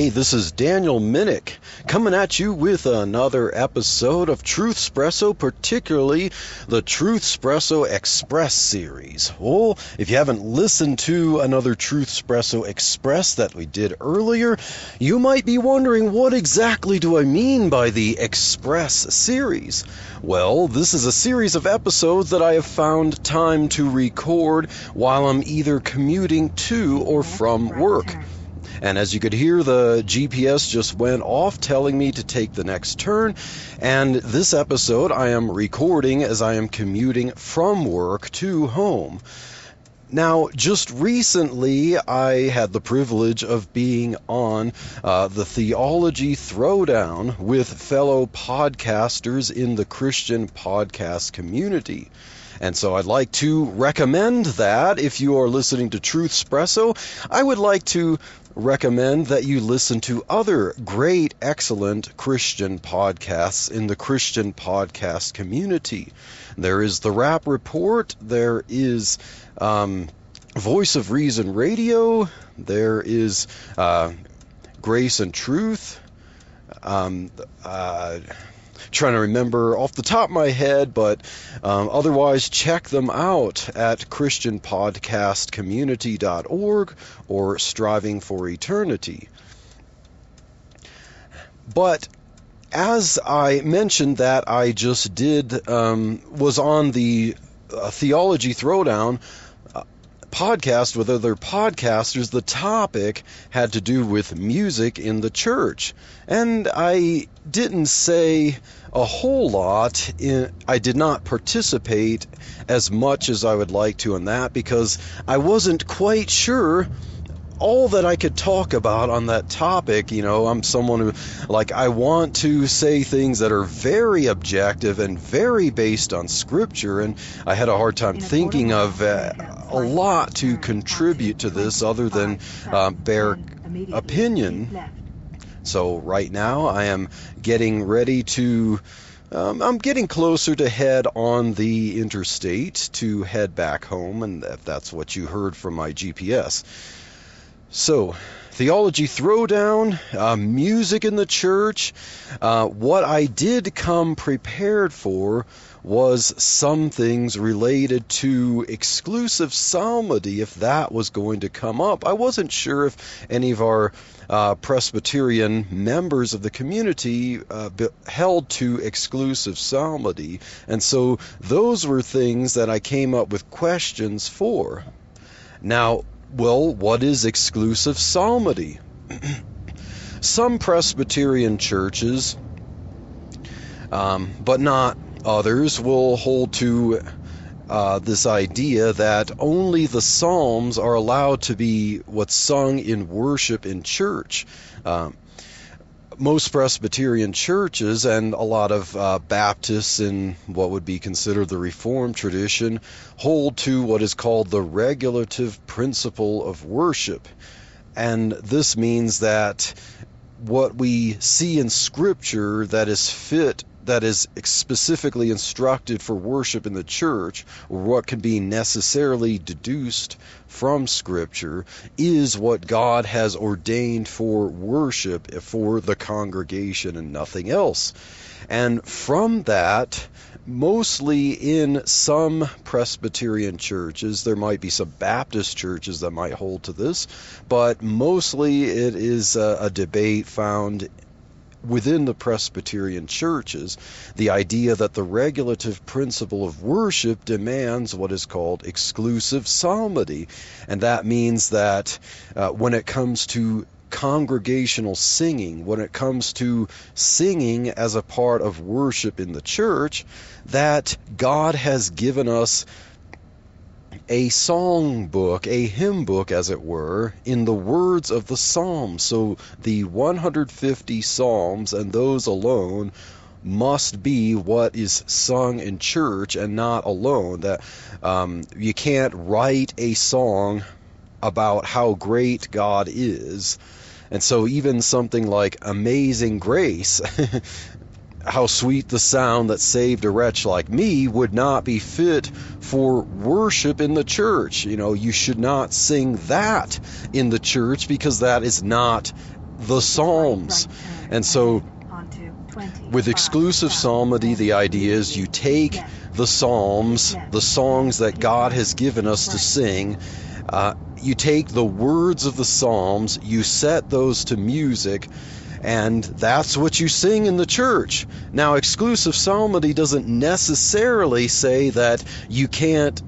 Hey, this is Daniel Minnick coming at you with another episode of Truth Espresso, particularly the Truth Espresso Express series. Well, if you haven't listened to another Truth Espresso Express that we did earlier, you might be wondering what exactly do I mean by the Express series? Well, this is a series of episodes that I have found time to record while I'm either commuting to or from work. And as you could hear, the GPS just went off telling me to take the next turn. And this episode I am recording as I am commuting from work to home. Now, just recently, I had the privilege of being on uh, the Theology Throwdown with fellow podcasters in the Christian podcast community. And so I'd like to recommend that if you are listening to Truth Espresso, I would like to recommend that you listen to other great, excellent Christian podcasts in the Christian podcast community. There is the Rap Report, there is um, Voice of Reason Radio, there is uh, Grace and Truth. Um, uh, trying to remember off the top of my head, but um, otherwise, check them out at ChristianPodcastCommunity.org or Striving for Eternity. But as I mentioned that I just did um, was on the uh, Theology Throwdown podcast with other podcasters, the topic had to do with music in the church. And I didn't say a whole lot. In, I did not participate as much as I would like to in that because I wasn't quite sure all that I could talk about on that topic, you know, I'm someone who, like, I want to say things that are very objective and very based on scripture, and I had a hard time thinking of uh, a lot to contribute to this other than uh, bare opinion. So, right now, I am getting ready to. Um, I'm getting closer to head on the interstate to head back home, and if that's what you heard from my GPS. So, theology throwdown, uh, music in the church. Uh, what I did come prepared for was some things related to exclusive psalmody, if that was going to come up. I wasn't sure if any of our uh, Presbyterian members of the community uh, held to exclusive psalmody, and so those were things that I came up with questions for. Now, well, what is exclusive psalmody? Some Presbyterian churches, um, but not others, will hold to uh, this idea that only the Psalms are allowed to be what's sung in worship in church. Um, most Presbyterian churches and a lot of uh, Baptists in what would be considered the Reformed tradition hold to what is called the regulative principle of worship. And this means that what we see in Scripture that is fit that is specifically instructed for worship in the church, or what can be necessarily deduced from Scripture, is what God has ordained for worship for the congregation and nothing else. And from that, mostly in some Presbyterian churches, there might be some Baptist churches that might hold to this, but mostly it is a, a debate found within the Presbyterian churches the idea that the regulative principle of worship demands what is called exclusive psalmody. And that means that uh, when it comes to congregational singing, when it comes to singing as a part of worship in the church, that God has given us a song book, a hymn book, as it were, in the words of the Psalms. So the 150 Psalms and those alone must be what is sung in church and not alone. That um, you can't write a song about how great God is. And so even something like Amazing Grace, how sweet the sound that saved a wretch like me would not be fit for worship in the church. You know, you should not sing that in the church because that is not the Psalms. And so with exclusive psalmody, the idea is you take the Psalms, the songs that God has given us to sing, uh, you take the words of the Psalms, you set those to music, and that's what you sing in the church. Now, exclusive psalmody doesn't necessarily say that you can't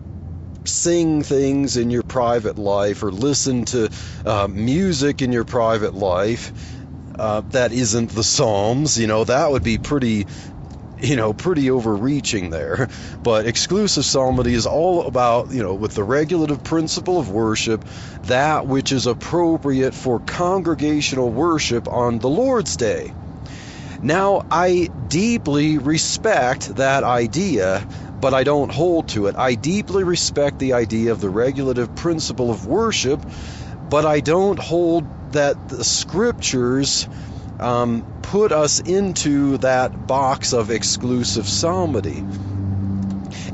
sing things in your private life or listen to uh, music in your private life. Uh, that isn't the Psalms, you know, that would be pretty you know, pretty overreaching there. But exclusive psalmody is all about, you know, with the regulative principle of worship, that which is appropriate for congregational worship on the Lord's Day. Now, I deeply respect that idea, but I don't hold to it. I deeply respect the idea of the regulative principle of worship, but I don't hold that the scriptures um, put us into that box of exclusive psalmody.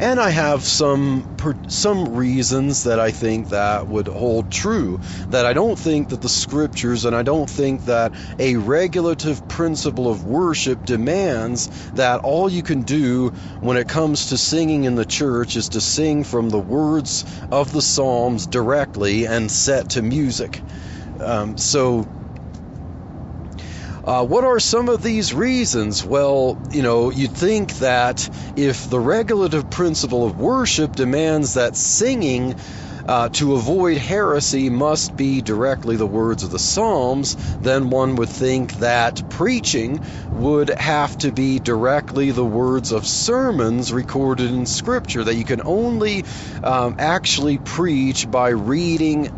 And I have some some reasons that I think that would hold true. That I don't think that the scriptures and I don't think that a regulative principle of worship demands that all you can do when it comes to singing in the church is to sing from the words of the Psalms directly and set to music. Um, so uh, what are some of these reasons? Well, you know, you'd think that if the regulative principle of worship demands that singing uh, to avoid heresy must be directly the words of the Psalms, then one would think that preaching would have to be directly the words of sermons recorded in Scripture, that you can only um, actually preach by reading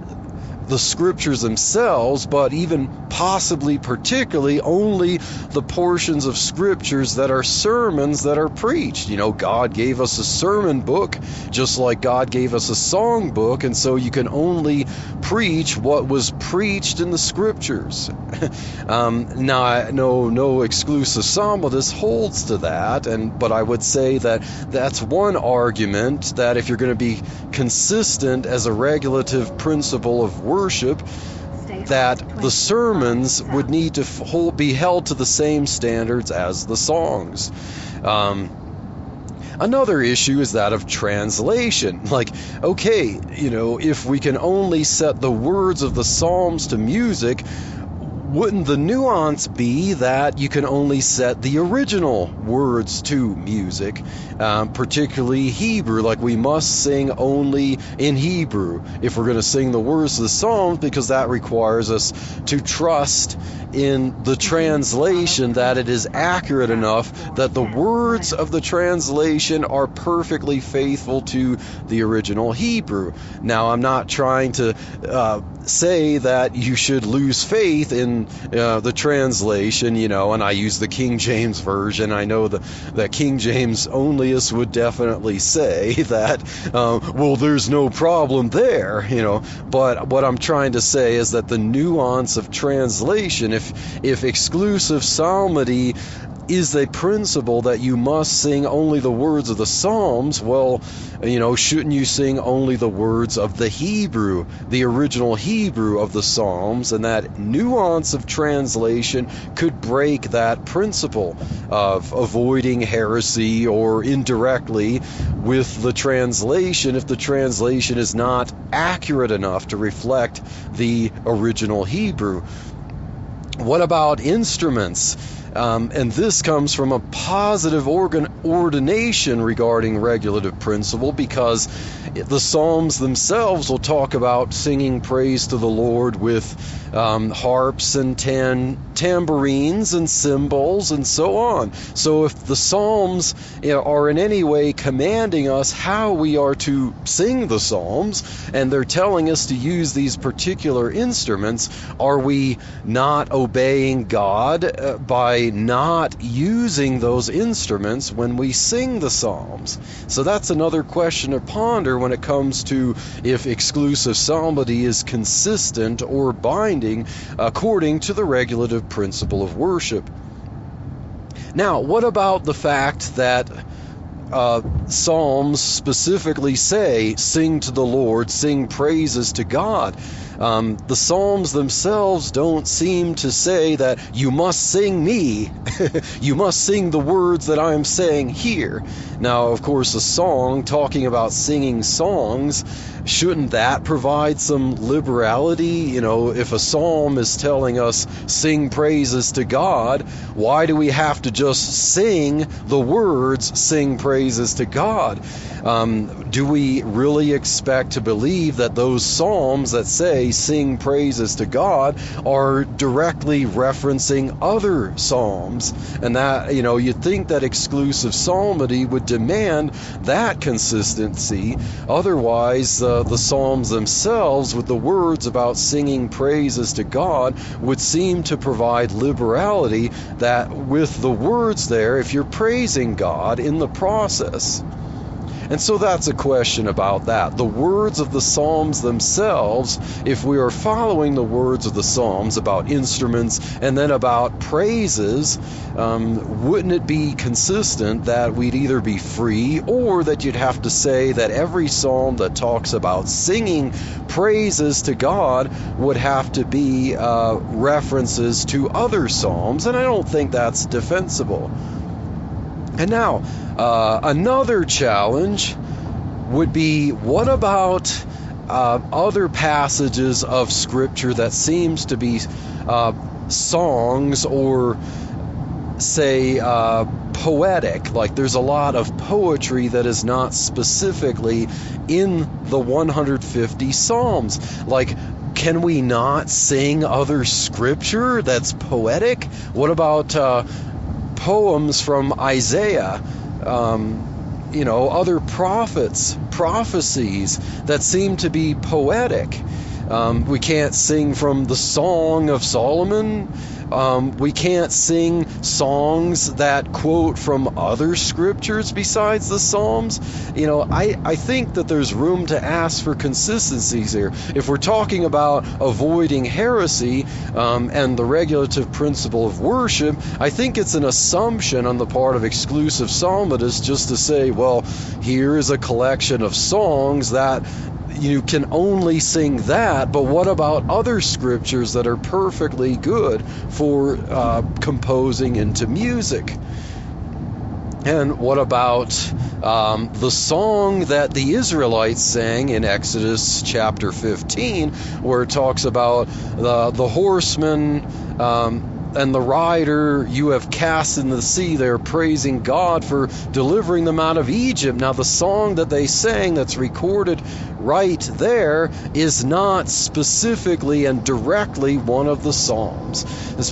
the scriptures themselves, but even possibly, particularly, only the portions of scriptures that are sermons that are preached. You know, God gave us a sermon book, just like God gave us a song book, and so you can only preach what was preached in the scriptures. um, now, no, no exclusive psalmist holds to that, and but I would say that that's one argument that if you're going to be consistent as a regulative principle of worship worship that the sermons would need to hold, be held to the same standards as the songs. Um, Another issue is that of translation. Like, okay, you know, if we can only set the words of the Psalms to music, wouldn't the nuance be that you can only set the original words to music, um, particularly Hebrew? Like we must sing only in Hebrew if we're going to sing the words of the Psalms, because that requires us to trust in the translation that it is accurate enough that the words of the translation are perfectly faithful to the original Hebrew. Now, I'm not trying to uh, say that you should lose faith in uh, the translation, you know, and I use the King James version. I know the, that King James onlyists would definitely say that, uh, well, there's no problem there, you know, but what I'm trying to say is that the nuance of translation, if, if exclusive psalmody is the principle that you must sing only the words of the Psalms, well, you know, shouldn't you sing only the words of the Hebrew, the original Hebrew of the Psalms? And that nuance of translation could break that principle of avoiding heresy or indirectly with the translation if the translation is not accurate enough to reflect the original Hebrew. What about instruments? Um, and this comes from a positive organ ordination regarding regulative principle because the Psalms themselves will talk about singing praise to the Lord with um, harps and tan tambourines and cymbals and so on. So if the Psalms you know, are in any way commanding us how we are to sing the Psalms, and they're telling us to use these particular instruments, are we not obeying God uh, by not using those instruments when we sing the Psalms? So that's another question to ponder when it comes to if exclusive psalmody is consistent or binding according to the regulative principle of worship. Now, what about the fact that uh, Psalms specifically say, sing to the Lord, sing praises to God? Um, the Psalms themselves don't seem to say that you must sing me, you must sing the words that I'm saying here. Now, of course, a song talking about singing songs shouldn't that provide some liberality? You know, if a psalm is telling us sing praises to God, why do we have to just sing the words sing praises to God? Um, do we really expect to believe that those psalms that say sing praises to God are directly referencing other psalms? And that, you know, you'd think that exclusive psalmody would demand that consistency. Otherwise, uh, the psalms themselves, with the words about singing praises to God, would seem to provide liberality that with the words there, if you're praising God in the process, and so that's a question about that. The words of the Psalms themselves, if we are following the words of the Psalms about instruments and then about praises, um, wouldn't it be consistent that we'd either be free or that you'd have to say that every psalm that talks about singing praises to God would have to be uh, references to other psalms? And I don't think that's defensible. And now, uh, another challenge would be what about uh, other passages of Scripture that seems to be uh, songs or say uh, poetic? Like there's a lot of poetry that is not specifically in the 150 psalms. Like can we not sing other scripture that's poetic? What about uh, poems from Isaiah, um, you know, other prophets, prophecies that seem to be poetic. Um, we can't sing from the Song of Solomon. Um, we can't sing songs that quote from other scriptures besides the Psalms. You know, I, I think that there's room to ask for consistencies here. If we're talking about avoiding heresy um, and the regulative principle of worship, I think it's an assumption on the part of exclusive psalmists just to say, well, here is a collection of songs that you can only sing that, but what about other scriptures that are perfectly good for uh, composing into music? And what about um, the song that the Israelites sang in Exodus chapter 15, where it talks about the, the horsemen um, and the rider you have cast in the sea. They're praising God for delivering them out of Egypt. Now, the song that they sang that's recorded right there is not specifically and directly one of the Psalms.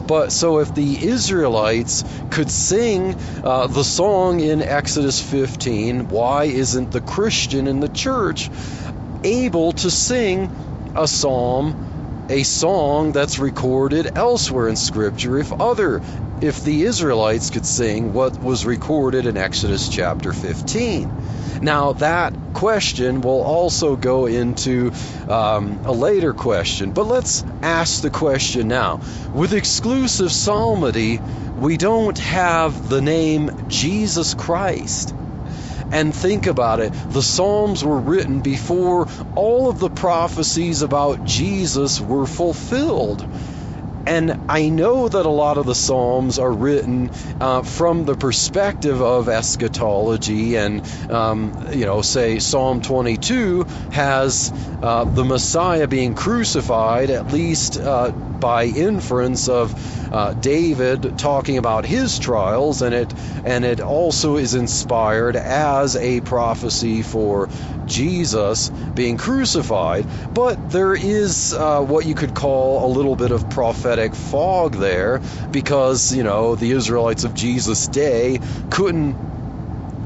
But so if the Israelites could sing uh, the song in Exodus 15, why isn't the Christian in the church able to sing a psalm? A song that's recorded elsewhere in scripture if other if the Israelites could sing what was recorded in Exodus chapter 15. Now, that question will also go into um, a later question, but let's ask the question now. With exclusive psalmody, we don't have the name Jesus Christ. And think about it the Psalms were written before all of the prophecies about Jesus were fulfilled. And I know that a lot of the Psalms are written uh, from the perspective of eschatology, and, um, you know, say Psalm 22 has uh, the Messiah being crucified at least. Uh, by inference of uh, David talking about his trials, and it and it also is inspired as a prophecy for Jesus being crucified. But there is uh, what you could call a little bit of prophetic fog there, because you know the Israelites of Jesus' day couldn't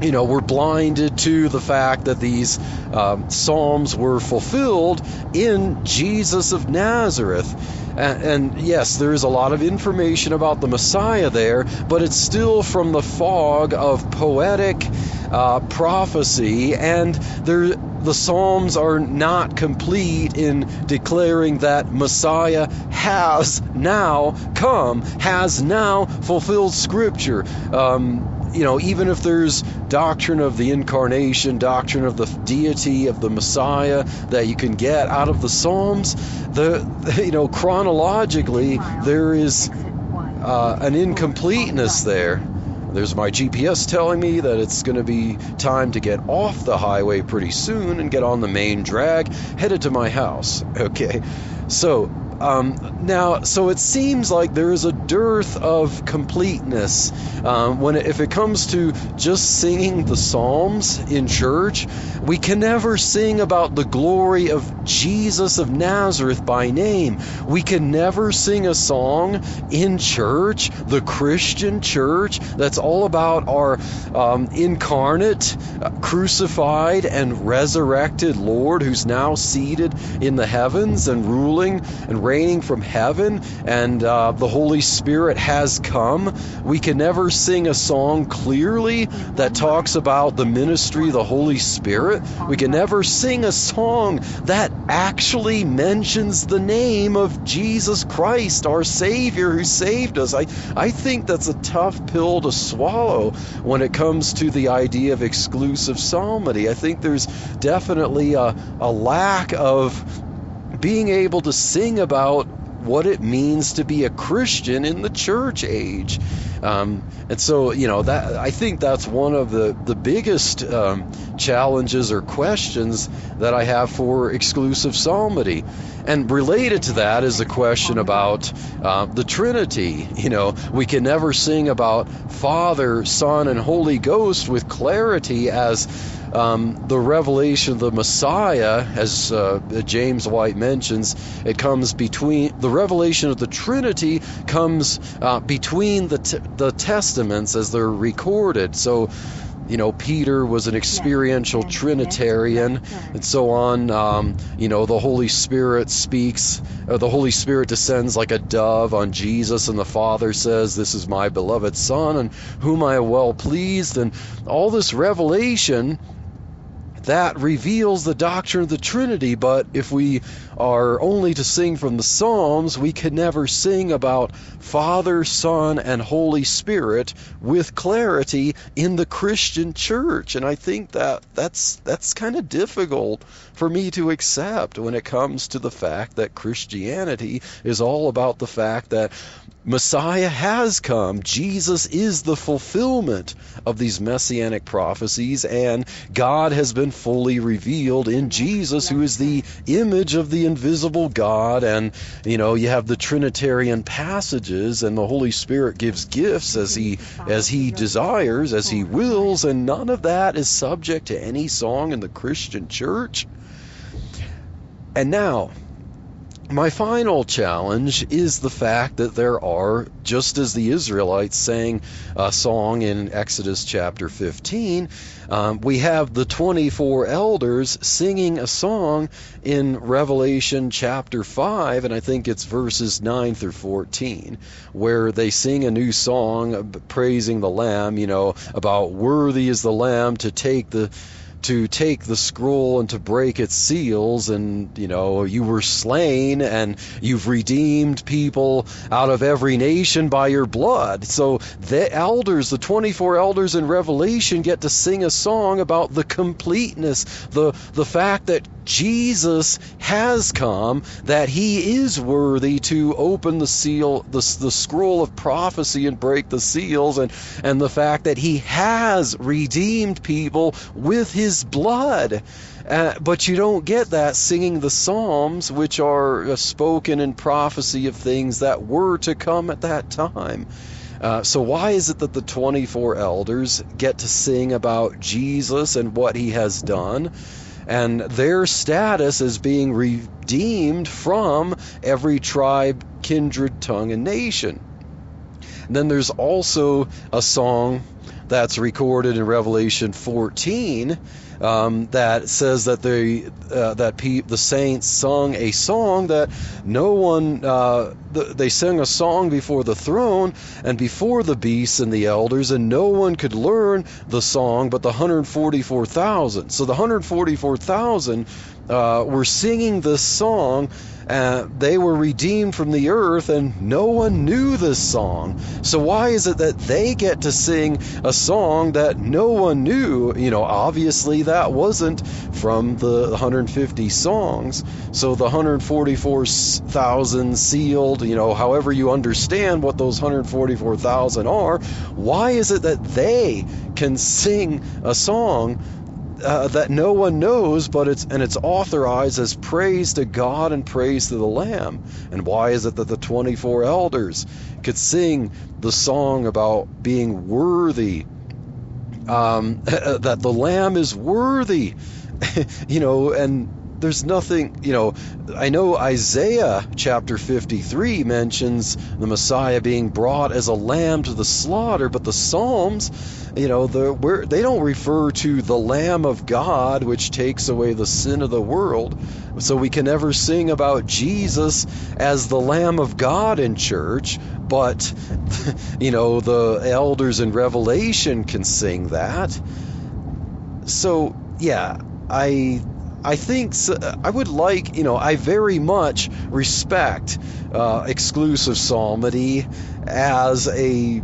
you know, were blinded to the fact that these um, Psalms were fulfilled in Jesus of Nazareth. And, and, yes, there is a lot of information about the Messiah there, but it's still from the fog of poetic uh, prophecy, and there, the Psalms are not complete in declaring that Messiah has now come, has now fulfilled Scripture. Um, you know, even if there's doctrine of the incarnation, doctrine of the deity of the Messiah that you can get out of the Psalms, the you know chronologically there is uh, an incompleteness there. There's my GPS telling me that it's going to be time to get off the highway pretty soon and get on the main drag, headed to my house. Okay, so um, now, so it seems like there is a dearth of completeness um, when it, if it comes to just singing the Psalms in church. We can never sing about the glory of Jesus of Nazareth by name. We can never sing a song in church, the Christian church, that's all about our um, incarnate, uh, crucified, and resurrected Lord who's now seated in the heavens and ruling and reigning from heaven, and uh, the Holy Spirit has come. We can never sing a song clearly that talks about the ministry of the Holy Spirit. We can never sing a song that actually mentions the name of Jesus Christ, our Savior who saved us. I, I think that's a tough pill to swallow when it comes to the idea of exclusive psalmody. I think there's definitely a, a lack of being able to sing about what it means to be a Christian in the church age. Um, and so, you know, that I think that's one of the the biggest um, challenges or questions that I have for exclusive psalmody. And related to that is the question about uh, the Trinity. You know, we can never sing about Father, Son, and Holy Ghost with clarity as um, the revelation of the Messiah, as uh, James White mentions, it comes between the revelation of the Trinity comes uh, between the t- the testaments as they're recorded. So you know, Peter was an experiential Trinitarian, and so on. Um, you know, the Holy Spirit speaks, or the Holy Spirit descends like a dove on Jesus, and the Father says, This is my beloved Son, and whom I am well pleased. And all this revelation that reveals the doctrine of the Trinity, but if we are only to sing from the Psalms, we can never sing about Father, Son, and Holy Spirit with clarity in the Christian church. And I think that that's that's kind of difficult for me to accept when it comes to the fact that Christianity is all about the fact that Messiah has come. Jesus is the fulfillment of these messianic prophecies, and God has been fully revealed in Jesus, who is the image of the invisible God. And, you know, you have the Trinitarian passages, and the Holy Spirit gives gifts as He as He desires, as He wills, and none of that is subject to any song in the Christian church. And now, my final challenge is the fact that there are, just as the Israelites sang a song in Exodus chapter 15, um, we have the 24 elders singing a song in Revelation chapter 5, and I think it's verses 9 through 14, where they sing a new song praising the Lamb, you know, about worthy is the Lamb to take the to take the scroll and to break its seals and you know you were slain and you've redeemed people out of every nation by your blood. So the elders the 24 elders in revelation get to sing a song about the completeness the the fact that Jesus has come, that he is worthy to open the seal, the, the scroll of prophecy and break the seals, and, and the fact that he has redeemed people with his blood. Uh, but you don't get that singing the Psalms, which are spoken in prophecy of things that were to come at that time. Uh, so, why is it that the 24 elders get to sing about Jesus and what he has done? And their status as being redeemed from every tribe, kindred, tongue, and nation. And then there's also a song that's recorded in Revelation 14 um, that says that they uh, that pe- the saints sung a song that no one uh, th- they sang a song before the throne and before the beasts and the elders, and no one could learn the song but the 144,000. So the 144,000 uh, were singing this song uh, they were redeemed from the earth, and no one knew this song. So, why is it that they get to sing a song that no one knew? You know, obviously that wasn't from the 150 songs. So, the 144,000 sealed, you know, however you understand what those 144,000 are, why is it that they can sing a song uh, that no one knows, but it's and it's authorized as praise to God and praise to the Lamb. And why is it that the 24 elders could sing the song about being worthy? Um, that the Lamb is worthy, you know, and there's nothing, you know, I know Isaiah chapter 53 mentions the Messiah being brought as a lamb to the slaughter, but the Psalms, you know, the, they don't refer to the Lamb of God, which takes away the sin of the world. So we can never sing about Jesus as the Lamb of God in church, but, you know, the elders in Revelation can sing that. So, yeah, I I think I would like, you know, I very much respect uh, exclusive psalmody as a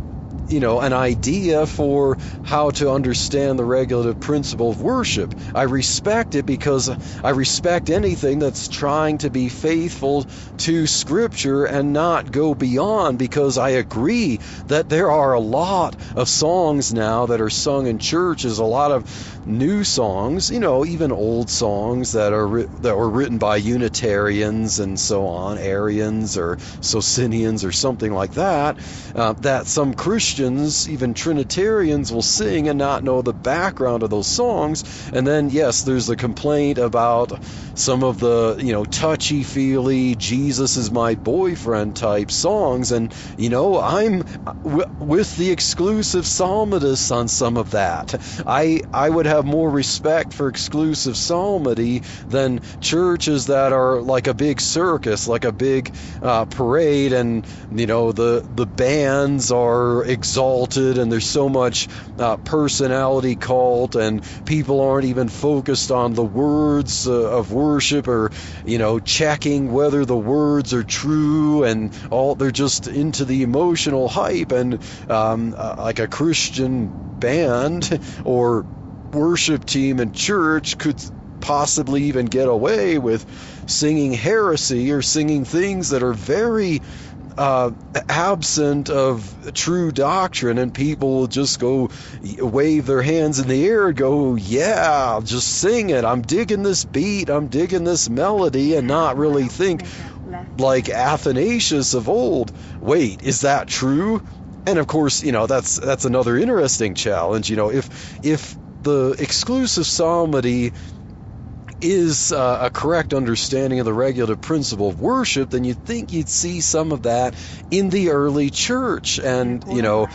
you know, an idea for how to understand the regulative principle of worship. I respect it because I respect anything that's trying to be faithful to Scripture and not go beyond because I agree that there are a lot of songs now that are sung in churches, a lot of new songs, you know, even old songs that are that were written by Unitarians and so on, Arians or Socinians or something like that, uh, that some Christians even Trinitarians, will sing and not know the background of those songs. And then, yes, there's the complaint about some of the, you know, touchy feely, Jesus is my boyfriend type songs. And, you know, I'm w- with the exclusive psalmists on some of that. I, I would have more respect for exclusive psalmody than churches that are like a big circus, like a big uh, parade, and, you know, the, the bands are exalted and there's so much uh, personality cult and people aren't even focused on the words uh, of worship or you know checking whether the words are true and all they're just into the emotional hype. And um, uh, like a Christian band or worship team in church could possibly even get away with singing heresy or singing things that are very uh, absent of true doctrine, and people will just go wave their hands in the air go, Yeah, just sing it. I'm digging this beat, I'm digging this melody, and not really think like Athanasius of old. Wait, is that true? And of course, you know, that's that's another interesting challenge. You know, if if the exclusive psalmody is uh, a correct understanding of the regulative principle of worship, then you'd think you'd see some of that in the early church. And, you know,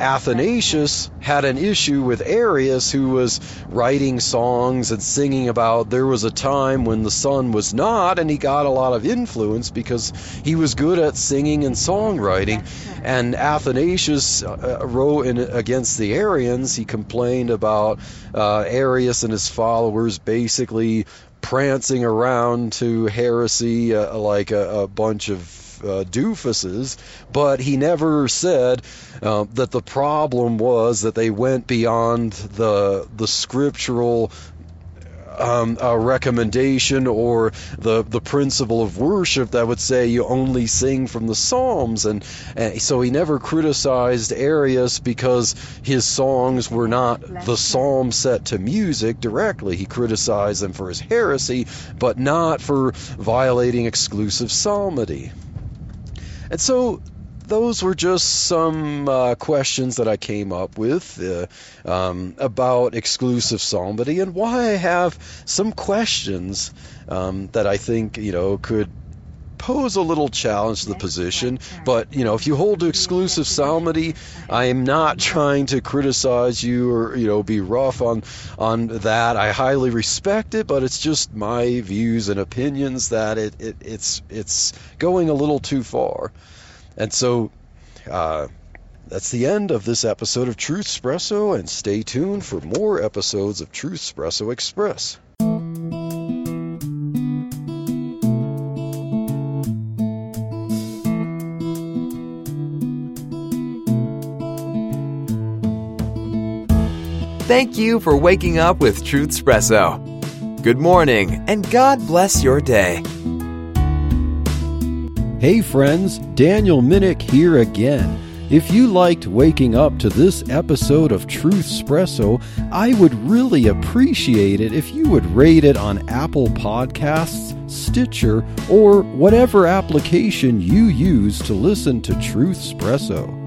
Athanasius had an issue with Arius, who was writing songs and singing about there was a time when the Son was not, and he got a lot of influence because he was good at singing and songwriting. And Athanasius uh, wrote in, against the Arians, he complained about uh, Arius and his followers basically prancing around to heresy uh, like a, a bunch of uh, doofuses, but he never said uh, that the problem was that they went beyond the the scriptural um, a recommendation or the the principle of worship that would say you only sing from the Psalms, and, and so he never criticized Arius because his songs were not the psalm set to music directly. He criticized them for his heresy, but not for violating exclusive psalmody. And so those were just some uh, questions that I came up with uh, um, about exclusive psalmody and why I have some questions um, that I think you know could pose a little challenge to the position. But you know, if you hold to exclusive psalmody, I am not trying to criticize you or you know be rough on on that. I highly respect it, but it's just my views and opinions that it, it it's it's going a little too far. And so uh, that's the end of this episode of Truth Espresso, and stay tuned for more episodes of Truth Espresso Express. Thank you for waking up with Truth Espresso. Good morning, and God bless your day. Hey friends, Daniel Minnick here again. If you liked waking up to this episode of Truth Espresso, I would really appreciate it if you would rate it on Apple Podcasts, Stitcher, or whatever application you use to listen to Truth Espresso.